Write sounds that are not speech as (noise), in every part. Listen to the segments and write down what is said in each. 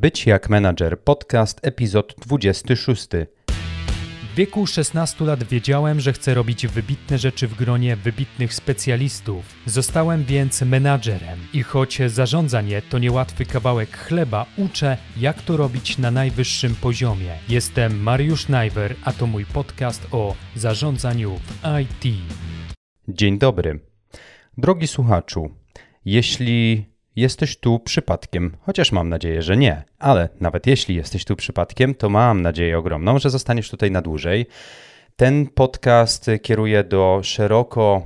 Być jak menadżer podcast epizod 26. W wieku 16 lat wiedziałem, że chcę robić wybitne rzeczy w gronie wybitnych specjalistów. Zostałem więc menadżerem i choć zarządzanie to niełatwy kawałek chleba, uczę, jak to robić na najwyższym poziomie. Jestem Mariusz Najwer, a to mój podcast o zarządzaniu w IT. Dzień dobry. Drogi słuchaczu, jeśli jesteś tu przypadkiem, chociaż mam nadzieję, że nie, ale nawet jeśli jesteś tu przypadkiem, to mam nadzieję ogromną, że zostaniesz tutaj na dłużej. Ten podcast kieruje do szeroko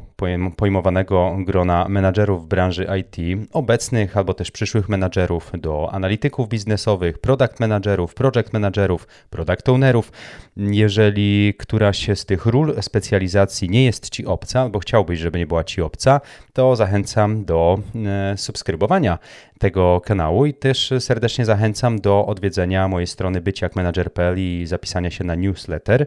pojmowanego grona menadżerów branży IT, obecnych albo też przyszłych menadżerów, do analityków biznesowych, product managerów, project managerów, product ownerów. Jeżeli któraś z tych ról specjalizacji nie jest Ci obca, albo chciałbyś, żeby nie była Ci obca, to zachęcam do e, subskrybowania tego kanału i też serdecznie zachęcam do odwiedzenia mojej strony byciakmanager.pl i zapisania się na newsletter.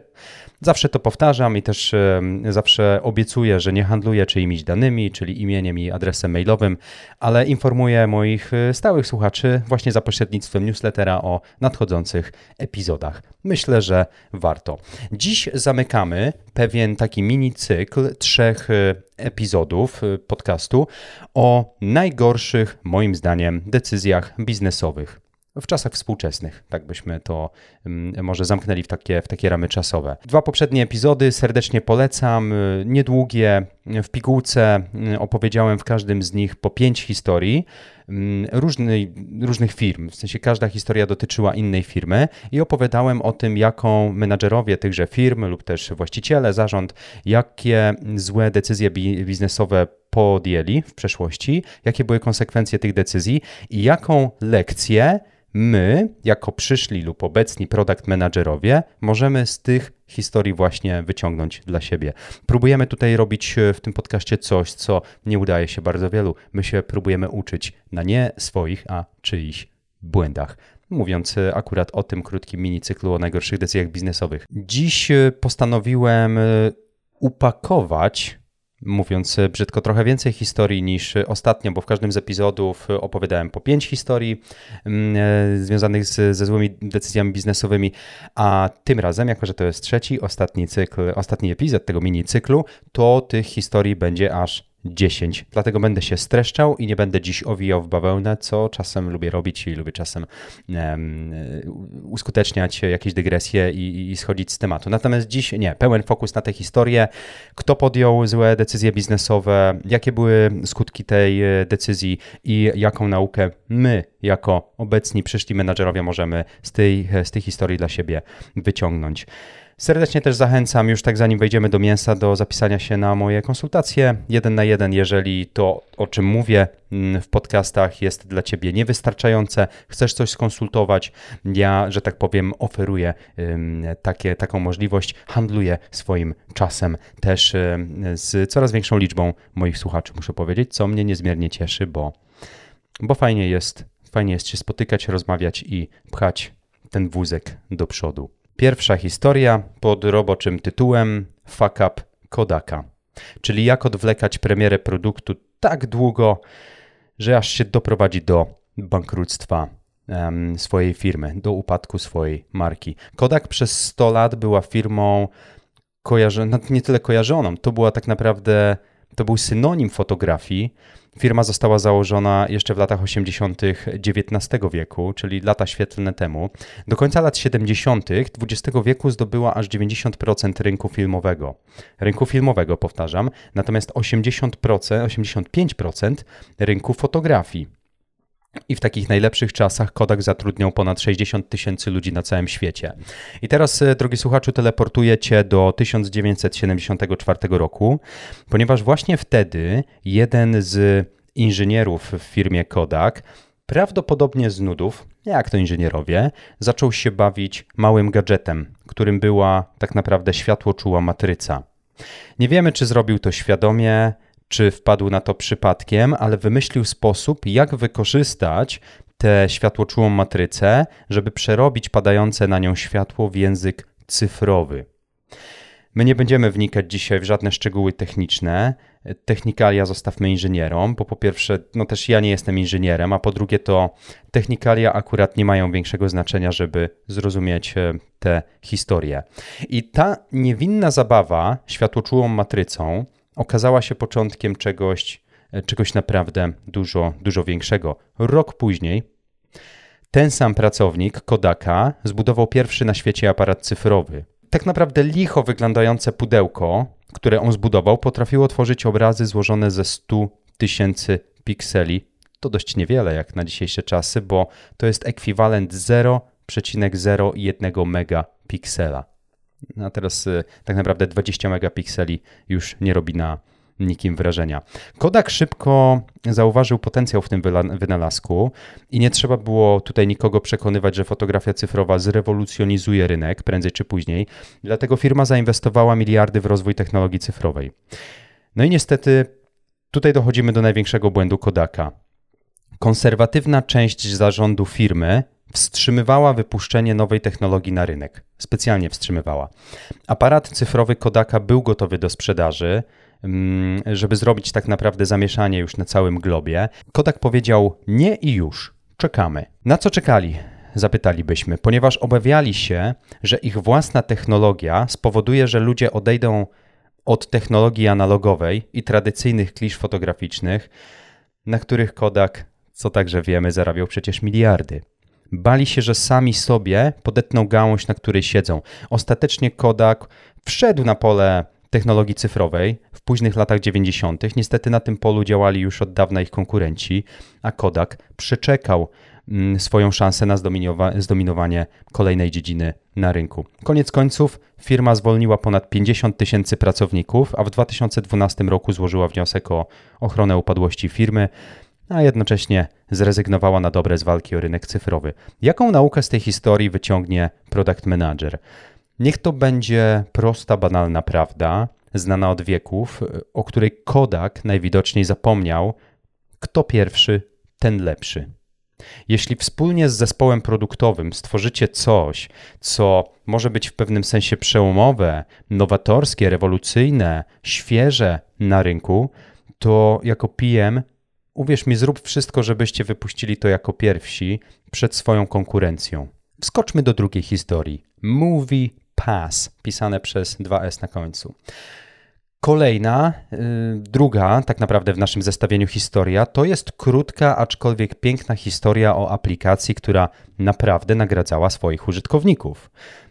Zawsze to powtarzam i też e, zawsze obiecuję, że nie handluję czyimiś danymi, czyli imieniem i adresem mailowym, ale informuję moich y, stałych słuchaczy właśnie za pośrednictwem newslettera o nadchodzących epizodach. Myślę, że warto. Dziś zamykamy pewien taki mini cykl trzech y, epizodów y, podcastu o najgorszych, moim zdaniem, decyzjach biznesowych w czasach współczesnych. Tak byśmy to mm, może zamknęli w takie, w takie ramy czasowe. Dwa poprzednie epizody serdecznie polecam, y, niedługie, w pigułce y, opowiedziałem w każdym z nich po pięć historii mm, różnych firm, w sensie każda historia dotyczyła innej firmy i opowiadałem o tym, jaką menadżerowie tychże firm lub też właściciele, zarząd, jakie złe decyzje biznesowe podjęli w przeszłości, jakie były konsekwencje tych decyzji i jaką lekcję my, jako przyszli lub obecni product managerowie, możemy z tych historii właśnie wyciągnąć dla siebie. Próbujemy tutaj robić e, w tym podcaście coś, co nie udaje się bardzo wielu. My się próbujemy uczyć na nie swoich, a czyichś błędach mówiąc e, akurat o tym krótkim mini cyklu o najgorszych decyzjach biznesowych. Dziś e, postanowiłem upakować mówiąc e, brzydko, trochę więcej historii niż ostatnio, bo w każdym z epizodów opowiadałem po pięć historii mm, e, związanych z, ze złymi decyzjami biznesowymi, a tym razem, jako że to jest trzeci, ostatni cykl, ostatni epizod tego mini cyklu, to tych historii będzie aż 10. Dlatego będę się streszczał i nie będę dziś owijał w bawełnę, co czasem lubię robić i lubię czasem um, uskuteczniać jakieś dygresje i, i, schodzić z tematu. Natomiast dziś nie, pełen fokus na tę historię, kto podjął złe decyzje biznesowe, jakie były skutki tej e, decyzji i jaką naukę my, jako obecni przyszli menadżerowie, możemy z tej, z tej historii dla siebie wyciągnąć. Serdecznie też zachęcam, już tak zanim wejdziemy do mięsa, do zapisania się na moje konsultacje jeden na jeden, jeżeli to, o czym mówię mm, w podcastach, jest dla Ciebie niewystarczające, chcesz coś skonsultować, ja, że tak powiem, oferuję takie, taką możliwość, handluję swoim czasem też z coraz większą liczbą moich słuchaczy, muszę powiedzieć, co mnie niezmiernie cieszy, bo, bo fajnie jest, fajnie jest się spotykać, rozmawiać i pchać ten wózek do przodu. Pierwsza historia pod roboczym tytułem Fuck Up Kodaka, czyli jak odwlekać premierę produktu tak długo, że aż się doprowadzi do bankructwa um, swojej firmy, do upadku swojej marki. Kodak przez 100 lat była firmą kojarzoną, nie tyle kojarzoną, to była tak naprawdę, to był synonim fotografii, Firma została założona jeszcze w latach 80. XIX wieku, czyli lata świetlne temu. Do końca lat 70. XX wieku zdobyła aż 90% rynku filmowego. Rynku filmowego, powtarzam, natomiast 80%, 85% rynku fotografii. I w takich najlepszych czasach Kodak zatrudniał ponad 60 tysięcy ludzi na całym świecie. I teraz, e, drogi słuchaczu, teleportuję cię do 1974 roku, ponieważ właśnie wtedy jeden z inżynierów w firmie Kodak, prawdopodobnie z nudów, jak to inżynierowie, zaczął się bawić małym gadżetem, którym była tak naprawdę światłoczuła matryca. Nie wiemy, czy zrobił to świadomie, czy wpadł na to przypadkiem, ale wymyślił sposób, jak wykorzystać tę światłoczułą matrycę, żeby przerobić padające na nią światło w język cyfrowy. My nie będziemy wnikać dzisiaj w żadne szczegóły techniczne. Technikalia zostawmy inżynierom, bo po pierwsze, no też ja nie jestem inżynierem, a po drugie to technikalia akurat nie mają większego znaczenia, żeby zrozumieć e, tę historię. I ta niewinna zabawa światłoczułą matrycą okazała się początkiem czegoś, e, czegoś naprawdę dużo, dużo większego. Rok później ten sam pracownik Kodaka zbudował pierwszy na świecie aparat cyfrowy. Tak naprawdę licho wyglądające pudełko, które on zbudował, potrafiło tworzyć obrazy złożone ze 100 tysięcy pikseli. To dość niewiele jak na dzisiejsze czasy, bo to jest ekwiwalent 0,01 megapiksela. No a teraz y, tak naprawdę 20 megapikseli już nie robi na nikim wrażenia. Kodak szybko zauważył potencjał w tym wynalazku i nie trzeba było tutaj nikogo przekonywać, że fotografia cyfrowa zrewolucjonizuje rynek prędzej czy później. Dlatego firma zainwestowała miliardy w rozwój technologii cyfrowej. No i niestety tutaj dochodzimy do największego błędu Kodaka. Konserwatywna część zarządu firmy wstrzymywała wypuszczenie nowej technologii na rynek. Specjalnie wstrzymywała. Aparat cyfrowy Kodaka był gotowy do sprzedaży, Mm, żeby zrobić tak naprawdę zamieszanie już na całym globie. Kodak powiedział nie i już, czekamy. Na co czekali? Zapytalibyśmy, ponieważ obawiali się, że ich własna technologia spowoduje, że ludzie odejdą od technologii analogowej i tradycyjnych klisz fotograficznych, na których Kodak, co także wiemy, zarabiał przecież miliardy. Bali się, że sami sobie podetną gałąź, na której siedzą. Ostatecznie Kodak wszedł na pole technologii cyfrowej w późnych latach 90. Niestety na tym polu działali już od dawna ich konkurenci, a Kodak przeczekał mm, swoją szansę na zdominowanie kolejnej dziedziny na rynku. Koniec końców firma zwolniła ponad 50 tysięcy pracowników, a w 2012 roku złożyła wniosek o ochronę upadłości firmy, a jednocześnie zrezygnowała na dobre z walki o rynek cyfrowy. Jaką naukę z tej historii wyciągnie product manager? Niech to będzie prosta, banalna prawda, znana od wieków, o której Kodak najwidoczniej zapomniał, kto pierwszy, ten lepszy. Jeśli wspólnie z zespołem produktowym stworzycie coś, co może być w pewnym sensie przełomowe, nowatorskie, rewolucyjne, świeże na rynku, to jako PM uwierz mi, zrób wszystko, żebyście wypuścili to jako pierwsi przed swoją konkurencją. Wskoczmy do drugiej historii. Movie Pass, pisane przez 2S na końcu. Kolejna, yy, druga, tak naprawdę w naszym zestawieniu historia, to jest krótka, aczkolwiek piękna historia o aplikacji, która naprawdę nagradzała swoich użytkowników.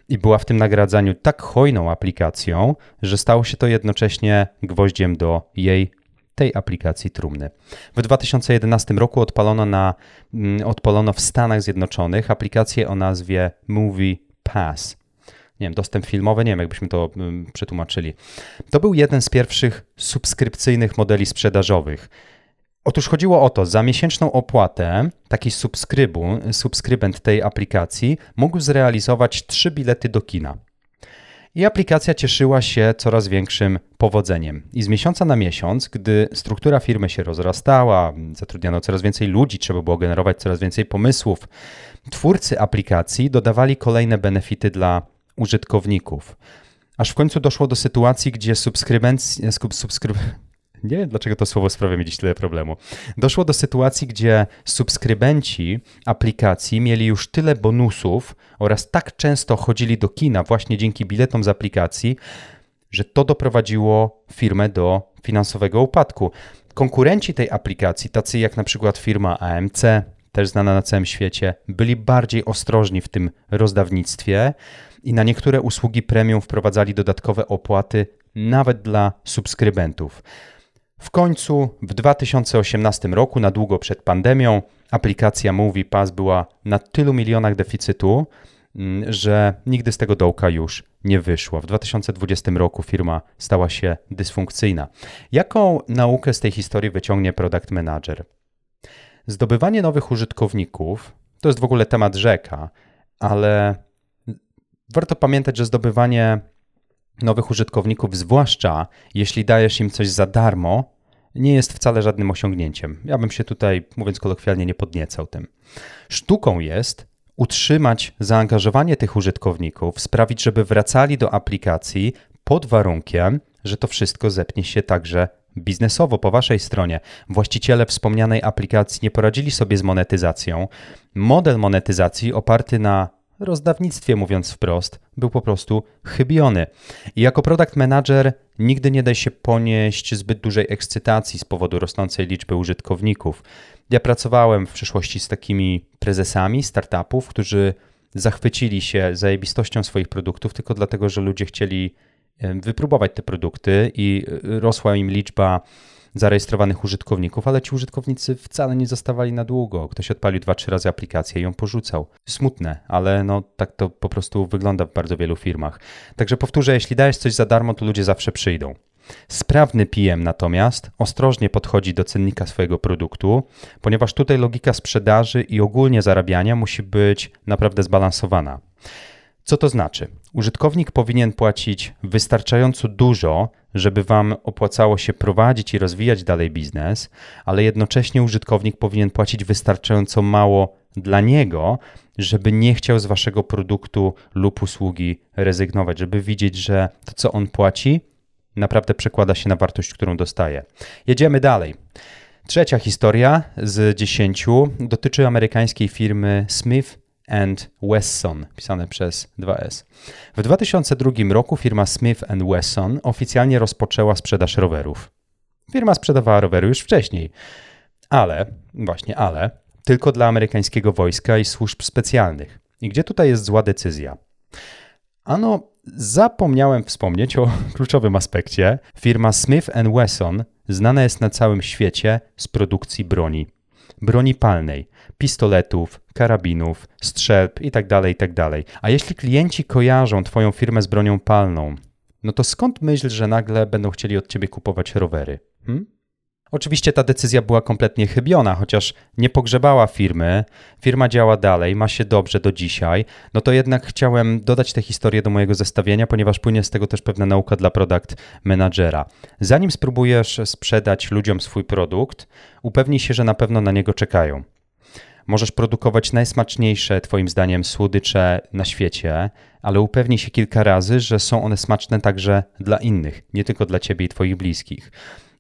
I była w tym nagradzaniu tak hojną aplikacją, że stało się to jednocześnie gwoździem do jej tej aplikacji trumny. W 2011 roku odpalono, na, mm, odpalono w Stanach Zjednoczonych aplikację o nazwie Movie Pass nie wiem, dostęp filmowy, nie wiem, jakbyśmy to mm, przetłumaczyli. To był jeden z pierwszych subskrypcyjnych modeli sprzedażowych. Otóż chodziło o to, za miesięczną opłatę taki subskrybu, subskrybent tej aplikacji mógł zrealizować trzy bilety do kina. I aplikacja cieszyła się coraz większym powodzeniem. I z miesiąca na miesiąc, gdy struktura firmy się rozrastała, zatrudniano coraz więcej ludzi, trzeba było generować coraz więcej pomysłów, twórcy aplikacji dodawali kolejne benefity dla użytkowników. Aż w końcu doszło do sytuacji, gdzie subskrybencja, subskryb... Nie wiem, dlaczego to słowo sprawia mi dziś tyle problemu. Doszło do sytuacji, gdzie subskrybenci aplikacji mieli już tyle bonusów oraz tak często chodzili do kina właśnie dzięki biletom z aplikacji, że to doprowadziło firmę do finansowego upadku. Konkurenci tej aplikacji, tacy jak na przykład firma AMC, też znana na całym świecie, byli bardziej ostrożni w tym rozdawnictwie i na niektóre usługi premium wprowadzali dodatkowe opłaty nawet dla subskrybentów. W końcu w 2018 roku, na długo przed pandemią, aplikacja MoviePass była na tylu milionach deficytu, mm, że nigdy z tego dołka już nie wyszło. W 2020 roku firma stała się dysfunkcyjna. Jaką naukę z tej historii wyciągnie product manager? Zdobywanie nowych użytkowników to jest w ogóle temat rzeka, ale warto pamiętać, że zdobywanie nowych użytkowników, zwłaszcza jeśli dajesz im coś za darmo, nie jest wcale żadnym osiągnięciem. Ja bym się tutaj, mówiąc kolokwialnie, nie podniecał tym. Sztuką jest utrzymać zaangażowanie tych użytkowników, sprawić, żeby wracali do aplikacji pod warunkiem, że to wszystko zepnie się także biznesowo po waszej stronie. Właściciele wspomnianej aplikacji nie poradzili sobie z monetyzacją. Model monetyzacji oparty na rozdawnictwie, mówiąc wprost, był po prostu chybiony. I jako product manager nigdy nie daj się ponieść zbyt dużej ekscytacji z powodu rosnącej liczby użytkowników. Ja pracowałem w przeszłości z takimi prezesami startupów, którzy zachwycili się zajebistością swoich produktów tylko dlatego, że ludzie chcieli wypróbować te produkty i e, rosła im liczba zarejestrowanych użytkowników, ale ci użytkownicy wcale nie zostawali na długo. Ktoś odpalił dwa, trzy razy aplikację i ją porzucał. Smutne, ale no tak to po prostu wygląda w bardzo wielu firmach. Także powtórzę, jeśli dajesz coś za darmo, to ludzie zawsze przyjdą. Sprawny PM natomiast ostrożnie podchodzi do cennika swojego produktu, ponieważ tutaj logika sprzedaży i ogólnie zarabiania musi być naprawdę zbalansowana. Co to znaczy? Użytkownik powinien płacić wystarczająco dużo, żeby Wam opłacało się prowadzić i rozwijać dalej biznes, ale jednocześnie użytkownik powinien płacić wystarczająco mało dla niego, żeby nie chciał z Waszego produktu lub usługi rezygnować, żeby widzieć, że to, co on płaci, naprawdę przekłada się na wartość, którą dostaje. Jedziemy dalej. Trzecia historia z dziesięciu dotyczy amerykańskiej firmy Smith and Wesson, pisane przez 2S. W 2002 roku firma Smith Wesson oficjalnie rozpoczęła sprzedaż rowerów. Firma sprzedawała rowery już wcześniej, ale, właśnie ale, tylko dla amerykańskiego wojska i służb specjalnych. I gdzie tutaj jest zła decyzja? Ano, zapomniałem wspomnieć o (laughs) kluczowym aspekcie. Firma Smith Wesson znana jest na całym świecie z produkcji broni. Broni palnej, pistoletów, karabinów, strzelb itd., tak itd. Tak A jeśli klienci kojarzą Twoją firmę z bronią palną, no to skąd myśl, że nagle będą chcieli od Ciebie kupować rowery? Hmm? Oczywiście ta decyzja była kompletnie chybiona, chociaż nie pogrzebała firmy, firma działa dalej, ma się dobrze do dzisiaj, no to jednak chciałem dodać tę historię do mojego zestawienia, ponieważ płynie z tego też pewna nauka dla product managera. Zanim spróbujesz sprzedać ludziom swój produkt, upewnij się, że na pewno na niego czekają. Możesz produkować najsmaczniejsze, Twoim zdaniem, słodycze na świecie, ale upewnij się kilka razy, że są one smaczne także dla innych, nie tylko dla Ciebie i Twoich bliskich.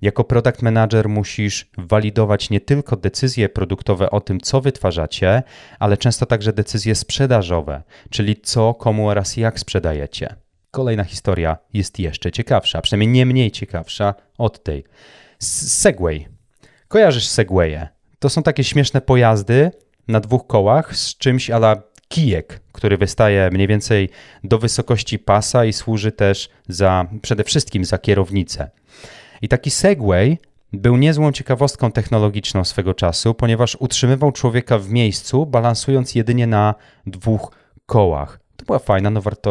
Jako product manager musisz walidować nie tylko decyzje produktowe o tym, co wytwarzacie, ale często także decyzje sprzedażowe, czyli co, komu oraz jak sprzedajecie. Kolejna historia jest jeszcze ciekawsza, przynajmniej nie mniej ciekawsza od tej. Segway. Kojarzysz Segwaye? To są takie śmieszne pojazdy na dwóch kołach z czymś ala kijek, który wystaje mniej więcej do wysokości pasa i służy też za przede wszystkim za kierownicę. I taki Segway był niezłą ciekawostką technologiczną swego czasu, ponieważ utrzymywał człowieka w miejscu, balansując jedynie na dwóch kołach. To była fajna,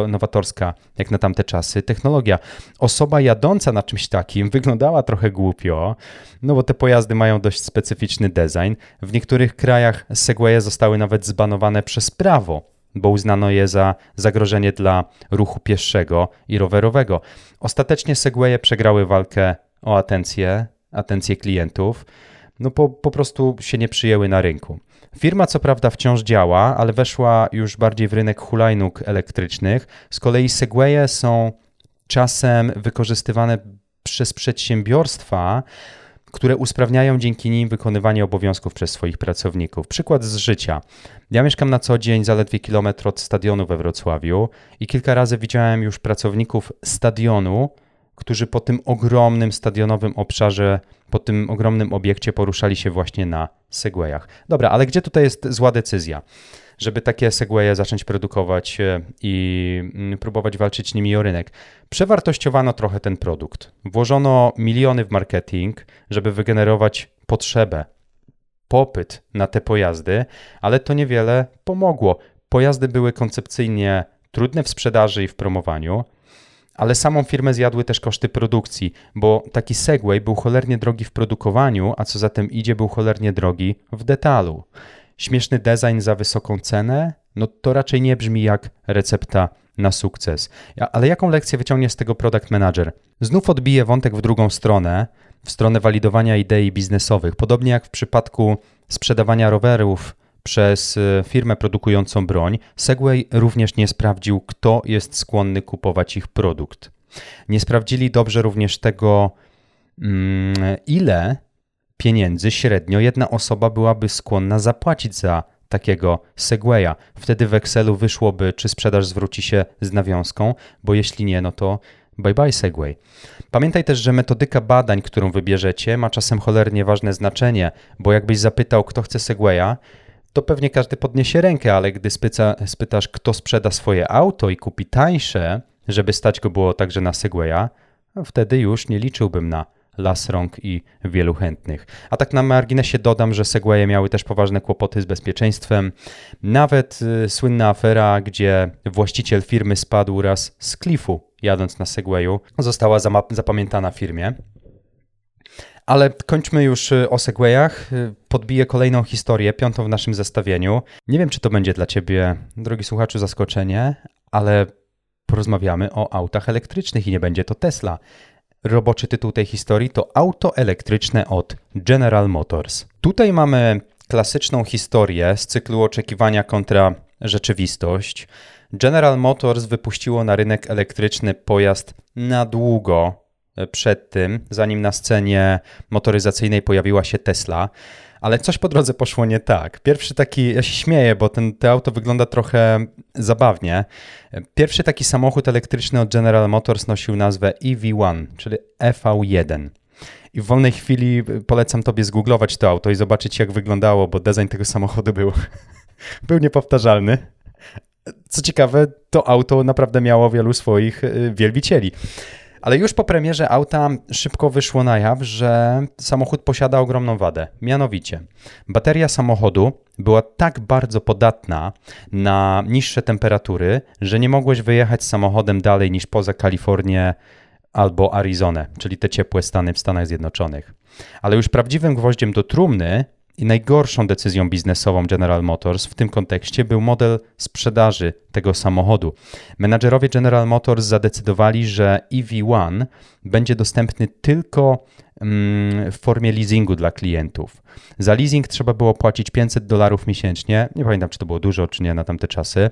nowatorska, jak na tamte czasy, technologia. Osoba jadąca na czymś takim wyglądała trochę głupio, no bo te pojazdy mają dość specyficzny design. W niektórych krajach Segwaye zostały nawet zbanowane przez prawo, bo uznano je za zagrożenie dla ruchu pieszego i rowerowego. Ostatecznie Segwaye przegrały walkę o atencję, atencję klientów, no po, po prostu się nie przyjęły na rynku. Firma co prawda wciąż działa, ale weszła już bardziej w rynek hulajnóg elektrycznych. Z kolei Segwaye są czasem wykorzystywane przez przedsiębiorstwa, które usprawniają dzięki nim wykonywanie obowiązków przez swoich pracowników. Przykład z życia. Ja mieszkam na co dzień zaledwie kilometr od stadionu we Wrocławiu i kilka razy widziałem już pracowników stadionu, którzy po tym ogromnym stadionowym obszarze, po tym ogromnym obiekcie poruszali się właśnie na Segwayach. Dobra, ale gdzie tutaj jest zła decyzja? Żeby takie Segwaye zacząć produkować e, i mm, próbować walczyć nimi o rynek. Przewartościowano trochę ten produkt. Włożono miliony w marketing, żeby wygenerować potrzebę, popyt na te pojazdy, ale to niewiele pomogło. Pojazdy były koncepcyjnie trudne w sprzedaży i w promowaniu ale samą firmę zjadły też koszty produkcji, bo taki Segway był cholernie drogi w produkowaniu, a co za tym idzie, był cholernie drogi w detalu. Śmieszny design za wysoką cenę? No to raczej nie brzmi jak recepta na sukces. Ale jaką lekcję wyciągnie z tego product manager? Znów odbije wątek w drugą stronę, w stronę walidowania idei biznesowych. Podobnie jak w przypadku sprzedawania rowerów przez e, firmę produkującą broń, Segway również nie sprawdził, kto jest skłonny kupować ich produkt. Nie sprawdzili dobrze również tego, mm, ile pieniędzy średnio jedna osoba byłaby skłonna zapłacić za takiego Segwaya. Wtedy w Excelu wyszłoby, czy sprzedaż zwróci się z nawiązką, bo jeśli nie, no to bye bye Segway. Pamiętaj też, że metodyka badań, którą wybierzecie, ma czasem cholernie ważne znaczenie, bo jakbyś zapytał, kto chce Segwaya, to pewnie każdy podniesie rękę, ale gdy spyca, spytasz, kto sprzeda swoje auto i kupi tańsze, żeby stać go było także na Segwaya, wtedy już nie liczyłbym na las rąk i wielu chętnych. A tak na marginesie dodam, że Segwaye miały też poważne kłopoty z bezpieczeństwem. Nawet y, słynna afera, gdzie właściciel firmy spadł raz z klifu jadąc na Segwayu, została zapamiętana firmie. Ale kończmy już y, o Segwayach. Y, podbiję kolejną historię, piątą w naszym zestawieniu. Nie wiem, czy to będzie dla Ciebie, drogi słuchaczu, zaskoczenie, ale porozmawiamy o autach elektrycznych i nie będzie to Tesla. Roboczy tytuł tej historii to Auto elektryczne od General Motors. Tutaj mamy klasyczną historię z cyklu oczekiwania kontra rzeczywistość. General Motors wypuściło na rynek elektryczny pojazd na długo przed tym, zanim na scenie motoryzacyjnej pojawiła się Tesla. Ale coś po drodze poszło nie tak. Pierwszy taki, ja się śmieję, bo ten, to auto wygląda trochę zabawnie. Pierwszy taki samochód elektryczny od General Motors nosił nazwę EV1, czyli EV1. I w wolnej chwili polecam tobie zgooglować to auto i zobaczyć, jak wyglądało, bo design tego samochodu był, (laughs) był niepowtarzalny. Co ciekawe, to auto naprawdę miało wielu swoich wielbicieli. Ale już po premierze auta szybko wyszło na jaw, że samochód posiada ogromną wadę. Mianowicie, bateria samochodu była tak bardzo podatna na niższe temperatury, że nie mogłeś wyjechać samochodem dalej niż poza Kalifornię albo Arizonę, czyli te ciepłe stany w Stanach Zjednoczonych. Ale już prawdziwym gwoździem do trumny i najgorszą decyzją biznesową General Motors w tym kontekście był model sprzedaży tego samochodu. Menadżerowie General Motors zadecydowali, że EV1 będzie dostępny tylko mm, w formie leasingu dla klientów. Za leasing trzeba było płacić 500 dolarów miesięcznie. Nie pamiętam, czy to było dużo, czy nie na tamte czasy.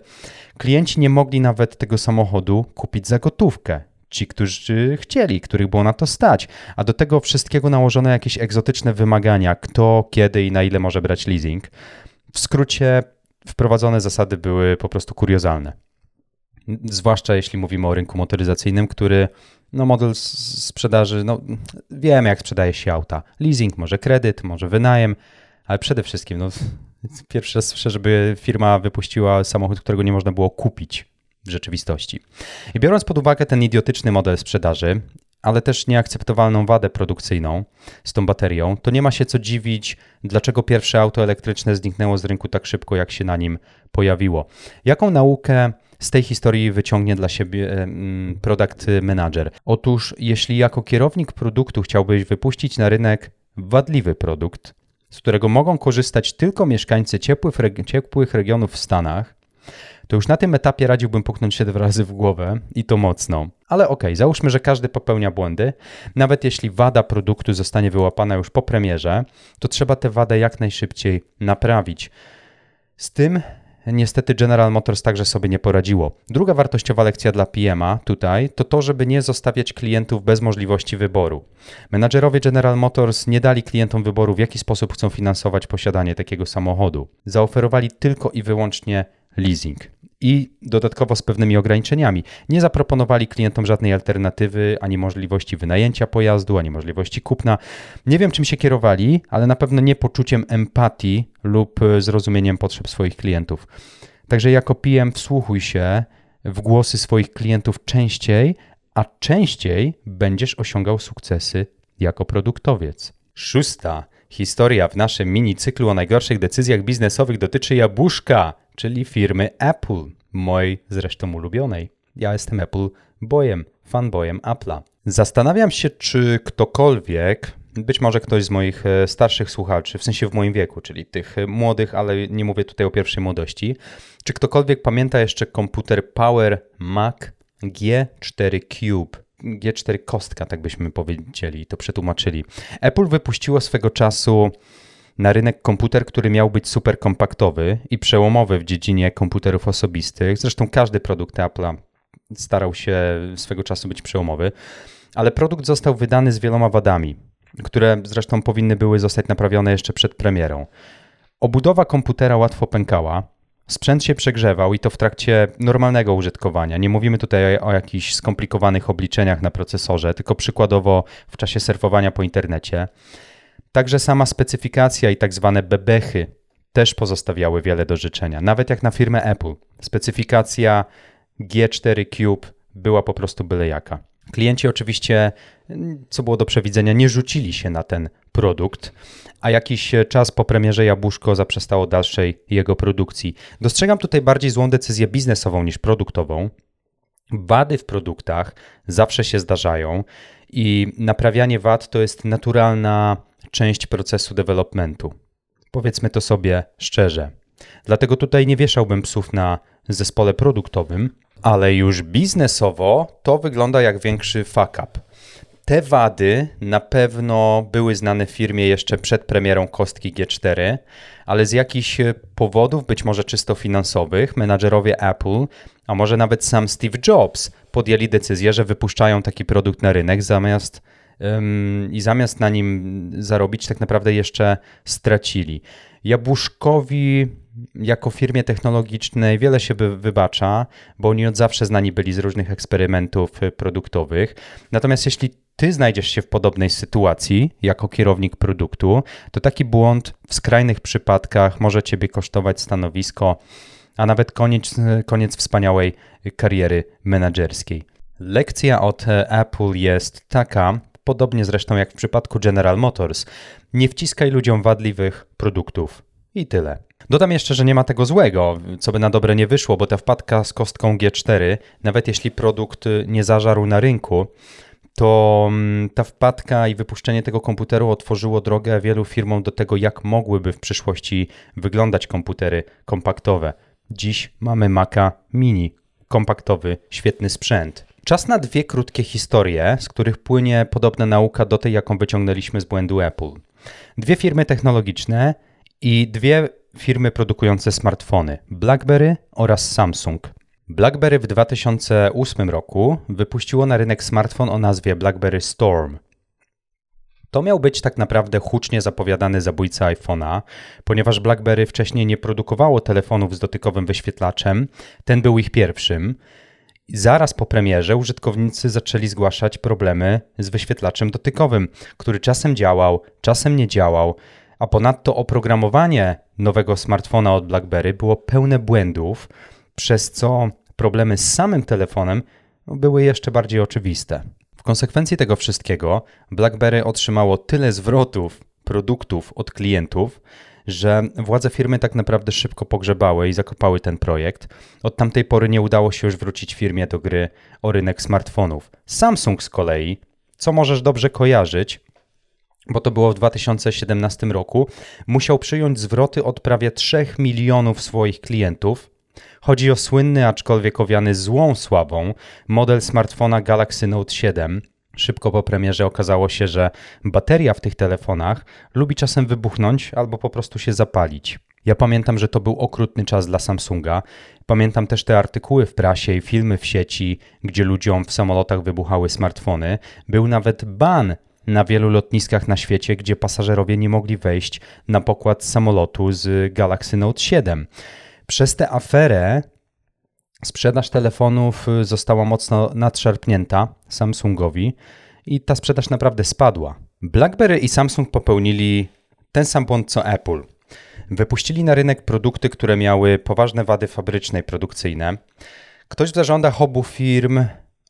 Klienci nie mogli nawet tego samochodu kupić za gotówkę ci, którzy chcieli, których było na to stać. A do tego wszystkiego nałożone jakieś egzotyczne wymagania, kto, kiedy i na ile może brać leasing. W skrócie, wprowadzone zasady były po prostu kuriozalne. Zwłaszcza jeśli mówimy o rynku motoryzacyjnym, który no model sprzedaży, no wiemy jak sprzedaje się auta. Leasing, może kredyt, może wynajem, ale przede wszystkim no, (laughs) pierwszy raz słyszę, żeby firma wypuściła samochód, którego nie można było kupić w rzeczywistości. I biorąc pod uwagę ten idiotyczny model sprzedaży, ale też nieakceptowalną wadę produkcyjną z tą baterią, to nie ma się co dziwić, dlaczego pierwsze auto elektryczne zniknęło z rynku tak szybko, jak się na nim pojawiło. Jaką naukę z tej historii wyciągnie dla siebie product manager? Otóż, jeśli jako kierownik produktu chciałbyś wypuścić na rynek wadliwy produkt, z którego mogą korzystać tylko mieszkańcy ciepłych regionów w Stanach, to już na tym etapie radziłbym puknąć się dwa razy w głowę i to mocno. Ale okej, okay, załóżmy, że każdy popełnia błędy. Nawet jeśli wada produktu zostanie wyłapana już po premierze, to trzeba tę wadę jak najszybciej naprawić. Z tym niestety General Motors także sobie nie poradziło. Druga wartościowa lekcja dla PMA tutaj to to, żeby nie zostawiać klientów bez możliwości wyboru. Menadżerowie General Motors nie dali klientom wyboru, w jaki sposób chcą finansować posiadanie takiego samochodu. Zaoferowali tylko i wyłącznie leasing. I dodatkowo z pewnymi ograniczeniami. Nie zaproponowali klientom żadnej alternatywy, ani możliwości wynajęcia pojazdu, ani możliwości kupna. Nie wiem, czym się kierowali, ale na pewno nie poczuciem empatii lub zrozumieniem potrzeb swoich klientów. Także jako PM wsłuchuj się w głosy swoich klientów częściej, a częściej będziesz osiągał sukcesy jako produktowiec. Szósta historia w naszym mini cyklu o najgorszych decyzjach biznesowych dotyczy jabłuszka czyli firmy Apple, mojej zresztą ulubionej. Ja jestem Apple bojem, fanboyem Apple'a. Zastanawiam się, czy ktokolwiek, być może ktoś z moich e, starszych słuchaczy, w sensie w moim wieku, czyli tych e, młodych, ale nie mówię tutaj o pierwszej młodości, czy ktokolwiek pamięta jeszcze komputer Power Mac G4 Cube? G4 kostka, tak byśmy powiedzieli, to przetłumaczyli. Apple wypuściło swego czasu na rynek komputer, który miał być super kompaktowy i przełomowy w dziedzinie komputerów osobistych. Zresztą każdy produkt Apple'a starał się swego czasu być przełomowy, ale produkt został wydany z wieloma wadami, które zresztą powinny były zostać naprawione jeszcze przed premierą. Obudowa komputera łatwo pękała, sprzęt się przegrzewał i to w trakcie normalnego użytkowania. Nie mówimy tutaj o jakichś skomplikowanych obliczeniach na procesorze, tylko przykładowo w czasie surfowania po internecie. Także sama specyfikacja i tak zwane bebechy też pozostawiały wiele do życzenia, nawet jak na firmę Apple. Specyfikacja G4 Cube była po prostu byle jaka. Klienci oczywiście, co było do przewidzenia, nie rzucili się na ten produkt, a jakiś czas po premierze Jabłuszko zaprzestało dalszej jego produkcji. Dostrzegam tutaj bardziej złą decyzję biznesową niż produktową. Wady w produktach zawsze się zdarzają i naprawianie wad to jest naturalna część procesu developmentu. Powiedzmy to sobie szczerze. Dlatego tutaj nie wieszałbym psów na zespole produktowym, ale już biznesowo to wygląda jak większy fuck up. Te wady na pewno były znane firmie jeszcze przed premierą kostki G4, ale z jakichś powodów, być może czysto finansowych, menadżerowie Apple, a może nawet sam Steve Jobs podjęli decyzję, że wypuszczają taki produkt na rynek zamiast i zamiast na nim zarobić, tak naprawdę jeszcze stracili. Jabłuszkowi jako firmie technologicznej wiele się wybacza, bo oni od zawsze znani byli z różnych eksperymentów produktowych. Natomiast jeśli ty znajdziesz się w podobnej sytuacji jako kierownik produktu, to taki błąd w skrajnych przypadkach może ciebie kosztować stanowisko, a nawet koniec, koniec wspaniałej kariery menedżerskiej. Lekcja od Apple jest taka, podobnie zresztą jak w przypadku General Motors, nie wciskaj ludziom wadliwych produktów. I tyle. Dodam jeszcze, że nie ma tego złego, co by na dobre nie wyszło, bo ta wpadka z kostką G4, nawet jeśli produkt nie zażarł na rynku, to mm, ta wpadka i wypuszczenie tego komputeru otworzyło drogę wielu firmom do tego, jak mogłyby w przyszłości wyglądać komputery kompaktowe. Dziś mamy Maca Mini, kompaktowy, świetny sprzęt. Czas na dwie krótkie historie, z których płynie podobna nauka do tej, jaką wyciągnęliśmy z błędu Apple. Dwie firmy technologiczne i dwie firmy produkujące smartfony BlackBerry oraz Samsung. BlackBerry w 2008 roku wypuściło na rynek smartfon o nazwie BlackBerry Storm. To miał być tak naprawdę hucznie zapowiadany zabójca iPhone'a, ponieważ BlackBerry wcześniej nie produkowało telefonów z dotykowym wyświetlaczem, ten był ich pierwszym. Zaraz po premierze użytkownicy zaczęli zgłaszać problemy z wyświetlaczem dotykowym, który czasem działał, czasem nie działał, a ponadto oprogramowanie nowego smartfona od BlackBerry było pełne błędów, przez co problemy z samym telefonem były jeszcze bardziej oczywiste. W konsekwencji tego wszystkiego BlackBerry otrzymało tyle zwrotów produktów od klientów, że władze firmy tak naprawdę szybko pogrzebały i zakopały ten projekt. Od tamtej pory nie udało się już wrócić firmie do gry o rynek smartfonów. Samsung z kolei, co możesz dobrze kojarzyć, bo to było w 2017 roku, musiał przyjąć zwroty od prawie 3 milionów swoich klientów. Chodzi o słynny, aczkolwiek owiany złą sławą, model smartfona Galaxy Note 7. Szybko po premierze okazało się, że bateria w tych telefonach lubi czasem wybuchnąć albo po prostu się zapalić. Ja pamiętam, że to był okrutny czas dla Samsunga. Pamiętam też te artykuły w prasie i filmy w sieci, gdzie ludziom w samolotach wybuchały smartfony. Był nawet ban na wielu lotniskach na świecie, gdzie pasażerowie nie mogli wejść na pokład samolotu z Galaxy Note 7. Przez tę aferę sprzedaż telefonów została mocno nadszarpnięta Samsungowi i ta sprzedaż naprawdę spadła. BlackBerry i Samsung popełnili ten sam błąd co Apple. Wypuścili na rynek produkty, które miały poważne wady fabryczne i produkcyjne. Ktoś w zarządach obu firm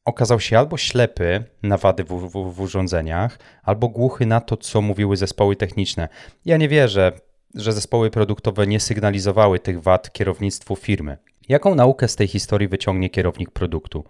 okazał się albo ślepy na wady w, w, w, urządzeniach, albo głuchy na to, co mówiły zespoły techniczne. Ja nie wierzę, że zespoły produktowe nie sygnalizowały tych wad kierownictwu firmy. Jaką naukę z tej historii wyciągnie kierownik produktu?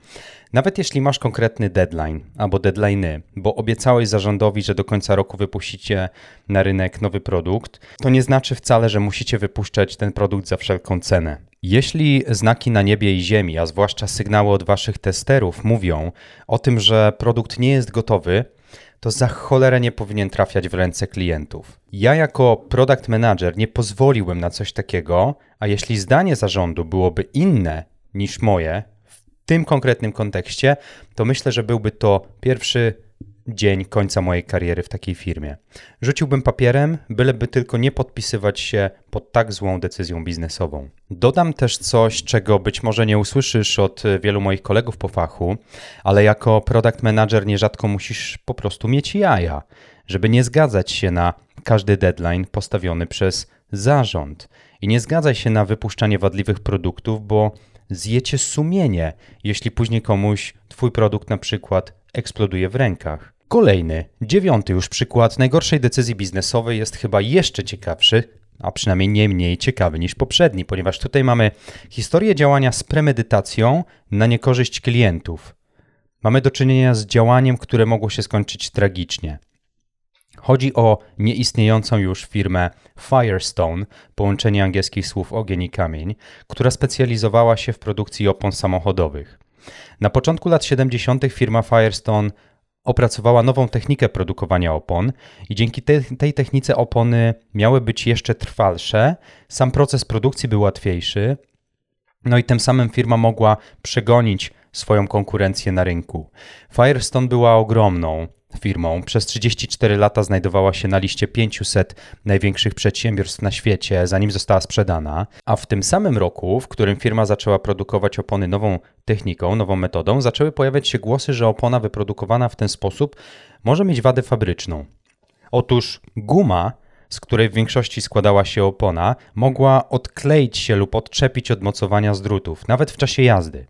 Nawet jeśli masz konkretny deadline albo deadline'y, bo obiecałeś zarządowi, że do końca roku wypuścicie na rynek nowy produkt, to nie znaczy wcale, że musicie wypuszczać ten produkt za wszelką cenę. Jeśli znaki na niebie i ziemi, a zwłaszcza sygnały od waszych testerów mówią o tym, że produkt nie jest gotowy, to za cholerę nie powinien trafiać w ręce klientów. Ja jako product manager nie pozwoliłbym na coś takiego, a jeśli zdanie zarządu byłoby inne niż moje tym konkretnym kontekście, to myślę, że byłby to pierwszy dzień końca mojej kariery w takiej firmie. Rzuciłbym papierem, byleby tylko nie podpisywać się pod tak złą decyzją biznesową. Dodam też coś, czego być może nie usłyszysz od wielu moich kolegów po fachu, ale jako product manager nierzadko musisz po prostu mieć jaja, żeby nie zgadzać się na każdy deadline postawiony przez zarząd. I nie zgadzaj się na wypuszczanie wadliwych produktów, bo zjecie sumienie, jeśli później komuś twój produkt na przykład eksploduje w rękach. Kolejny, dziewiąty już przykład najgorszej decyzji biznesowej jest chyba jeszcze ciekawszy, a przynajmniej nie mniej ciekawy niż poprzedni, ponieważ tutaj mamy historię działania z premedytacją na niekorzyść klientów. Mamy do czynienia z działaniem, które mogło się skończyć tragicznie. Chodzi o nieistniejącą już firmę Firestone, połączenie angielskich słów ogień i kamień, która specjalizowała się w produkcji opon samochodowych. Na początku lat 70. firma Firestone opracowała nową technikę produkowania opon i dzięki te, tej technice opony miały być jeszcze trwalsze, sam proces produkcji był łatwiejszy, no i tym samym firma mogła przegonić swoją konkurencję na rynku. Firestone była ogromną firmą. Przez 34 lata znajdowała się na liście 500 największych przedsiębiorstw na świecie, zanim została sprzedana, a w tym samym roku, w którym firma zaczęła produkować opony nową techniką, nową metodą, zaczęły pojawiać się głosy, że opona wyprodukowana w ten sposób może mieć wadę fabryczną. Otóż guma z której w większości składała się opona, mogła odkleić się lub odczepić od mocowania z drutów, nawet w czasie jazdy.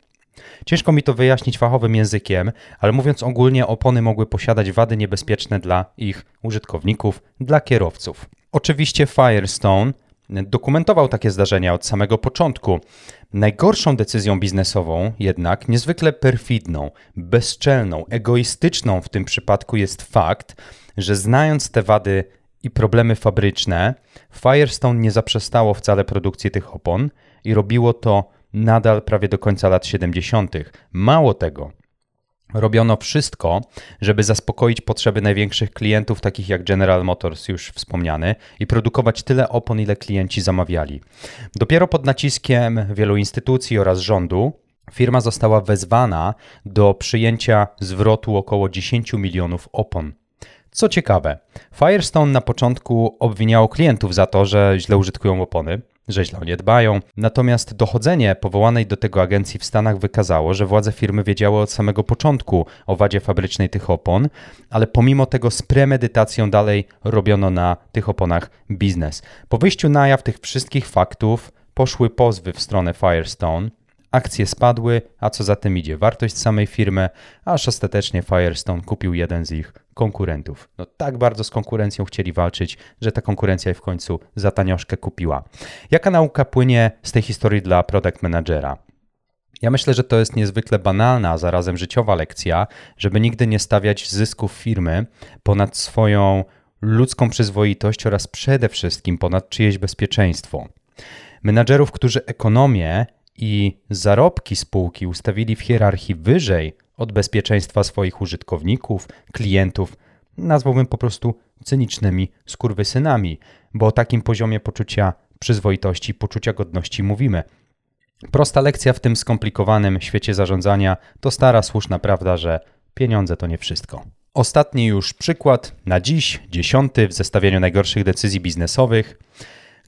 Ciężko mi to wyjaśnić fachowym językiem, ale mówiąc ogólnie, opony mogły posiadać wady niebezpieczne dla ich użytkowników, dla kierowców. Oczywiście Firestone dokumentował takie zdarzenia od samego początku. Najgorszą decyzją biznesową, jednak niezwykle perfidną, bezczelną, egoistyczną w tym przypadku jest fakt, że znając te wady i problemy fabryczne, Firestone nie zaprzestało wcale produkcji tych opon i robiło to nadal prawie do końca lat 70. Mało tego, robiono wszystko, żeby zaspokoić potrzeby największych klientów, takich jak General Motors, już wspomniany, i produkować tyle opon, ile klienci zamawiali. Dopiero pod naciskiem wielu instytucji oraz rządu firma została wezwana do przyjęcia zwrotu około 10 milionów opon. Co ciekawe, Firestone na początku obwiniało klientów za to, że źle użytkują opony że źle o nie dbają. Natomiast dochodzenie powołanej do tego agencji w Stanach wykazało, że władze firmy wiedziały od samego początku o wadzie fabrycznej tych opon, ale pomimo tego z premedytacją dalej robiono na tych oponach biznes. Po wyjściu na jaw tych wszystkich faktów poszły pozwy w stronę Firestone. Akcje spadły, a co za tym idzie, wartość samej firmy, aż ostatecznie Firestone kupił jeden z ich konkurentów. No tak bardzo z konkurencją chcieli walczyć, że ta konkurencja w końcu za tanioszkę kupiła. Jaka nauka płynie z tej historii dla product managera? Ja myślę, że to jest niezwykle banalna, a zarazem życiowa lekcja, żeby nigdy nie stawiać zysków firmy ponad swoją ludzką przyzwoitość oraz przede wszystkim ponad czyjeś bezpieczeństwo. Menadżerów, którzy ekonomię i zarobki spółki ustawili w hierarchii wyżej od bezpieczeństwa swoich użytkowników, klientów, nazwałbym po prostu cynicznymi skurwysynami, bo o takim poziomie poczucia przyzwoitości, poczucia godności mówimy. Prosta lekcja w tym skomplikowanym świecie zarządzania to stara słuszna prawda, że pieniądze to nie wszystko. Ostatni już przykład na dziś, dziesiąty w zestawieniu najgorszych decyzji biznesowych.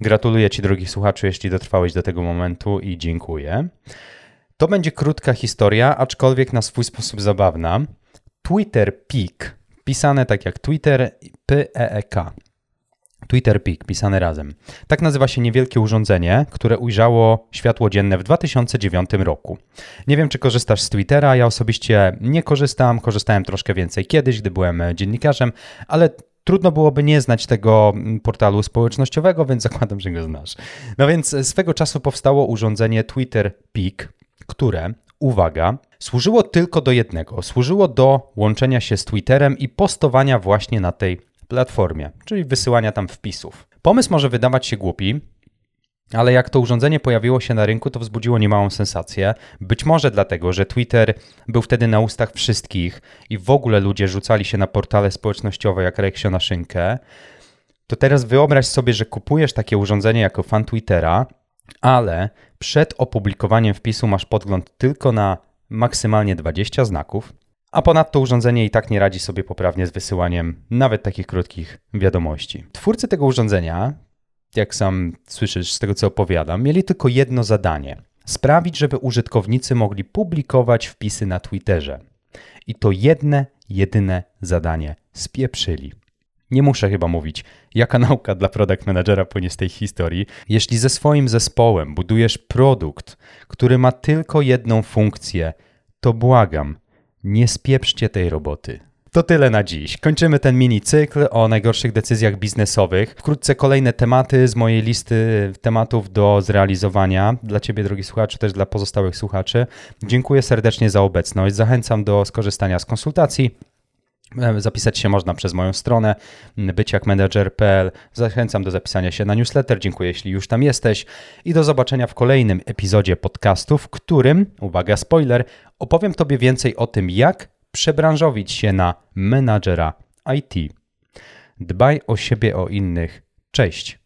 Gratuluję Ci, drogi słuchaczu, jeśli dotrwałeś do tego momentu i dziękuję. To będzie krótka historia, aczkolwiek na swój sposób zabawna. Twitter Peak, pisane tak jak Twitter, P-E-E-K. Twitter Peak, pisane razem. Tak nazywa się niewielkie urządzenie, które ujrzało światło dzienne w 2009 roku. Nie wiem, czy korzystasz z Twittera, ja osobiście nie korzystam, korzystałem troszkę więcej kiedyś, gdy byłem dziennikarzem, ale trudno byłoby nie znać tego portalu społecznościowego, więc zakładam, że go znasz. No więc swego czasu powstało urządzenie Twitter Peak, które, uwaga, służyło tylko do jednego. Służyło do łączenia się z Twitterem i postowania właśnie na tej platformie, czyli wysyłania tam wpisów. Pomysł może wydawać się głupi, ale jak to urządzenie pojawiło się na rynku, to wzbudziło niemałą sensację. Być może dlatego, że Twitter był wtedy na ustach wszystkich i w ogóle ludzie rzucali się na portale społecznościowe jak reksio na szynkę. To teraz wyobraź sobie, że kupujesz takie urządzenie jako fan Twittera, ale przed opublikowaniem wpisu masz podgląd tylko na maksymalnie 20 znaków, a ponadto urządzenie i tak nie radzi sobie poprawnie z wysyłaniem nawet takich krótkich wiadomości. Twórcy tego urządzenia, jak sam słyszysz z tego co opowiadam, mieli tylko jedno zadanie: sprawić, żeby użytkownicy mogli publikować wpisy na Twitterze. I to jedne, jedyne zadanie spieprzyli. Nie muszę chyba mówić, jaka (laughs) nauka dla product managera płynie z tej historii. Jeśli ze swoim zespołem budujesz produkt, który ma tylko jedną funkcję, to błagam, nie spieprzcie tej roboty. To tyle na dziś. Kończymy ten mini cykl o najgorszych decyzjach biznesowych. Wkrótce kolejne tematy z mojej listy tematów do zrealizowania dla Ciebie, drogi słuchaczu, też dla pozostałych słuchaczy. Dziękuję serdecznie za obecność. Zachęcam do skorzystania z konsultacji. E, zapisać się można przez moją stronę byciakmanager.pl. Zachęcam do zapisania się na newsletter. Dziękuję, jeśli już tam jesteś. I do zobaczenia w kolejnym epizodzie podcastu, w którym, uwaga, spoiler, opowiem Tobie więcej o tym, jak przebranżowić się na menadżera IT. Dbaj o siebie, o innych. Cześć.